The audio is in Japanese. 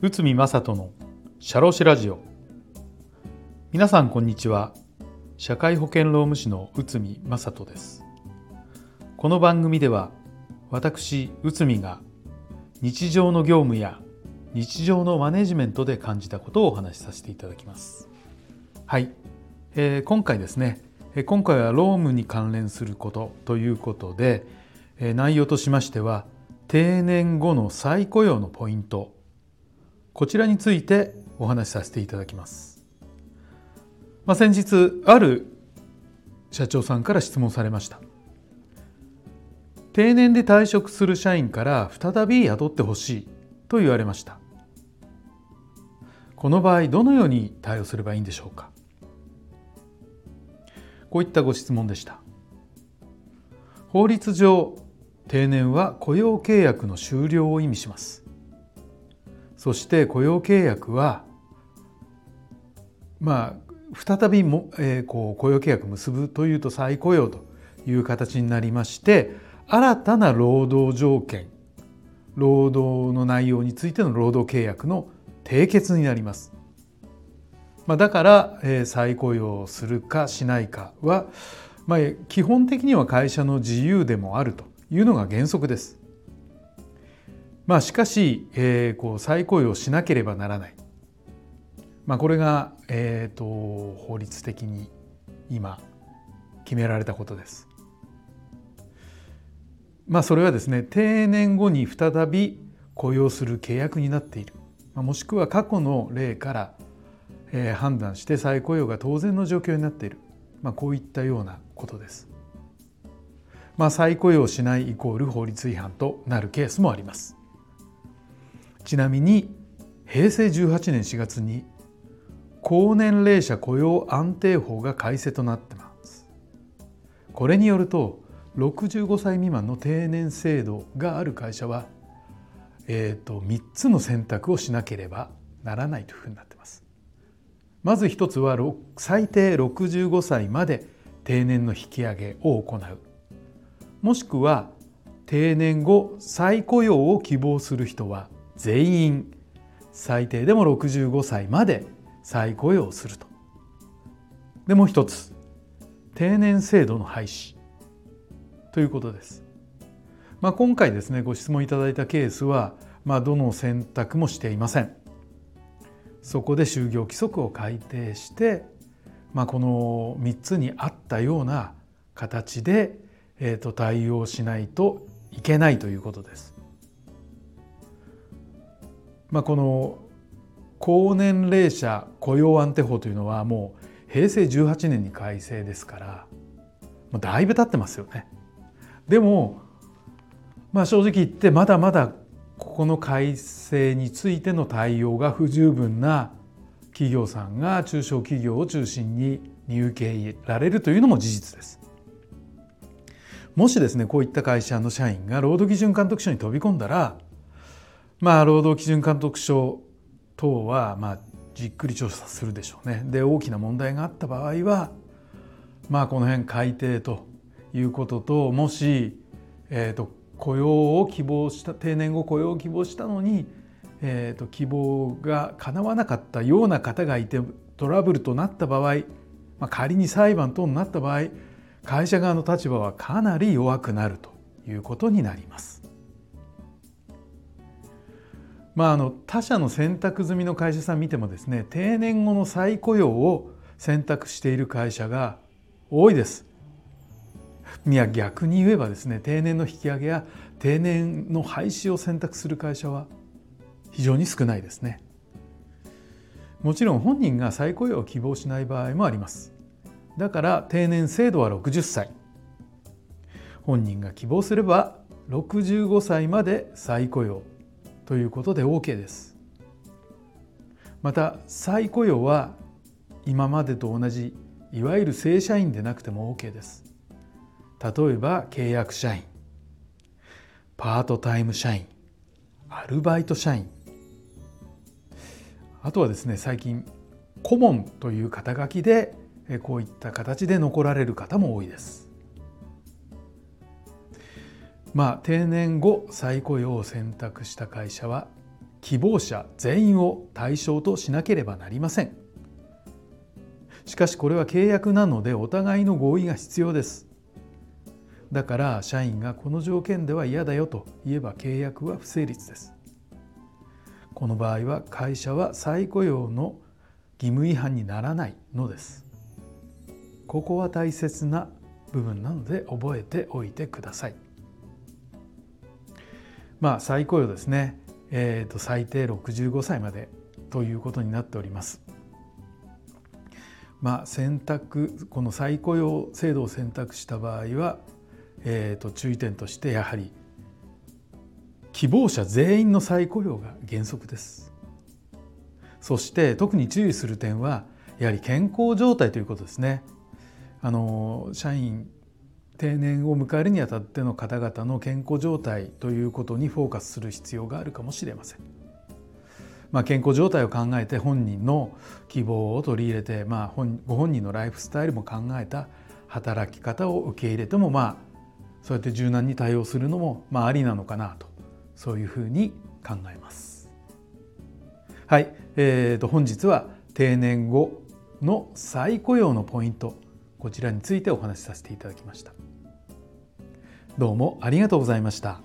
内海正人のシャロシラジオ。皆さんこんにちは。社会保険労務士の内海正人です。この番組では私内海が日常の業務や日常のマネジメントで感じたことをお話しさせていただきます。はい、えー、今回ですね今回は労務に関連することということで内容としましては定年後の再雇用のポイントこちらについてお話しさせていただきます。まあ、先日ある社長さんから質問されました。定年で退職する社員から再び雇ってほしいと言われました。この場合どのように対応すればいいんでしょうかこういったご質問でした。法律上定年は雇用契約の終了を意味します。そして雇用契約はまあ再びも、えー、こう雇用契約結ぶというと再雇用という形になりまして新たな労働条件労働の内容についての労働契約の締結になります。まあ、だから、えー、再雇用するかしないかは、まあ、基本的には会社の自由でもあるというのが原則です。まあ、しかし、えー、こう再雇用しなければならない、まあ、これが、えーと、法律的に今決められたことです。まあ、それはですね定年後に再び雇用する契約になっている、まあ、もしくは過去の例から、えー、判断して再雇用が当然の状況になっている、まあ、こういったようなことです。まあ、再雇用しないイコール法律違反となるケースもあります。ちなみに平成18年4月に高年齢者雇用安定法が改正となってます。これによると65歳未満の定年制度がある会社は、えーと、3つの選択をしなければならないというふうになってます。まず一つは最低65歳まで定年の引き上げを行うもしくは定年後再雇用を希望する人は全員最低でも65歳まで再雇用すると。でもう一つ定年制度の廃止ということです。まあ、今回ですねご質問いただいたケースは、まあ、どの選択もしていません。そこで就業規則を改定して、まあ、この3つに合ったような形で、えー、と対応しないといけないということです。まあ、この高年齢者雇用安定法というのはもう平成18年に改正ですからもうだいぶ経ってますよね。でも、まあ、正直言ってまだまだここの改正についての対応が不十分な企業さんが中小企業を中心に見受け入れられるというのも事実です。もしですねこういった会社の社員が労働基準監督署に飛び込んだらまあ、労働基準監督署等は、まあ、じっくり調査するでしょうね。で大きな問題があった場合は、まあ、この辺改定ということともし、えーと、雇用を希望した定年後雇用を希望したのに、えーと、希望が叶わなかったような方がいてトラブルとなった場合、まあ、仮に裁判等になった場合会社側の立場はかなり弱くなるということになります。まあ、あの他社の選択済みの会社さん見てもですね定年後の再雇用を選択している会社が多いです。いや逆に言えばですね定年の引き上げや定年の廃止を選択する会社は非常に少ないですね。もちろん本人が再雇用を希望しない場合もあります。だから定年制度は60歳。本人が希望すれば65歳まで再雇用ということで OK です。また再雇用は今までと同じいわゆる正社員でなくても OK です。例えば契約社員パートタイム社員アルバイト社員。あとはですね最近顧問という肩書きでこういった形で残られる方も多いです。まあ定年後再雇用を選択した会社は希望者全員を対象としなければなりません。しかしこれは契約なのでお互いの合意が必要です。だから社員がこの条件では嫌だよと言えば契約は不成立です。この場合は会社は再雇用の義務違反にならないのです。ここは大切な部分なので覚えておいてください。まあ再雇用ですね。えー、と最低65歳までということになっております。まあ、選択この再雇用制度を選択した場合は、えー、と注意点としてやはり希望者全員の再雇用が原則ですそして特に注意する点はやはり健康状態ということですねあの社員定年を迎えるにあたっての方々の健康状態ということにフォーカスする必要があるかもしれません。まあ、健康状態を考えて本人の希望を取り入れて、まあ、本ご本人のライフスタイルも考えた働き方を受け入れてもまあそうやって柔軟に対応するのもまあありなのかなとそういうふうに考えます。はい、えー、と本日は定年後の再雇用のポイントこちらについてお話しさせていただきました。どうもありがとうございました。